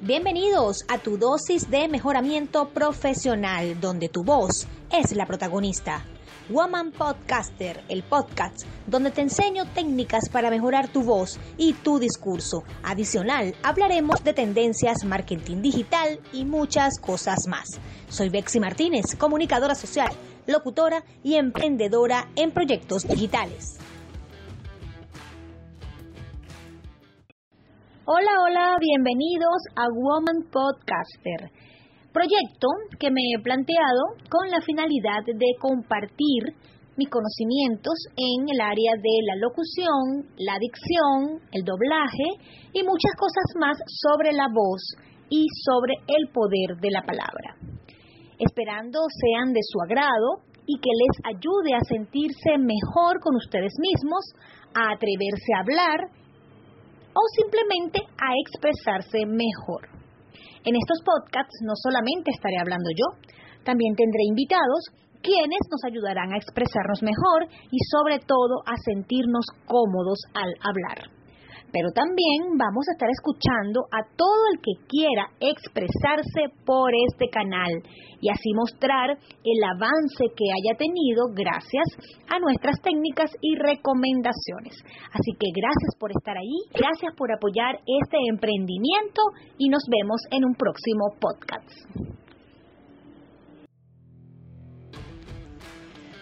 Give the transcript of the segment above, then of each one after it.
Bienvenidos a tu dosis de mejoramiento profesional, donde tu voz es la protagonista. Woman Podcaster, el podcast donde te enseño técnicas para mejorar tu voz y tu discurso. Adicional, hablaremos de tendencias, marketing digital y muchas cosas más. Soy Bexy Martínez, comunicadora social, locutora y emprendedora en proyectos digitales. Hola, hola, bienvenidos a Woman Podcaster, proyecto que me he planteado con la finalidad de compartir mis conocimientos en el área de la locución, la dicción, el doblaje y muchas cosas más sobre la voz y sobre el poder de la palabra. Esperando sean de su agrado y que les ayude a sentirse mejor con ustedes mismos, a atreverse a hablar o simplemente a expresarse mejor. En estos podcasts no solamente estaré hablando yo, también tendré invitados quienes nos ayudarán a expresarnos mejor y sobre todo a sentirnos cómodos al hablar pero también vamos a estar escuchando a todo el que quiera expresarse por este canal y así mostrar el avance que haya tenido gracias a nuestras técnicas y recomendaciones. Así que gracias por estar ahí, gracias por apoyar este emprendimiento y nos vemos en un próximo podcast.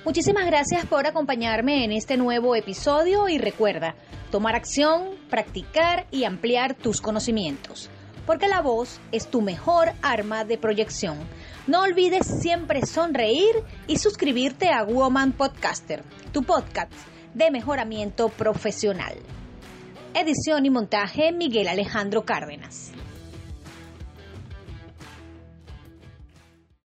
Muchísimas gracias por acompañarme en este nuevo episodio y recuerda, tomar acción, practicar y ampliar tus conocimientos, porque la voz es tu mejor arma de proyección. No olvides siempre sonreír y suscribirte a Woman Podcaster, tu podcast de mejoramiento profesional. Edición y montaje Miguel Alejandro Cárdenas.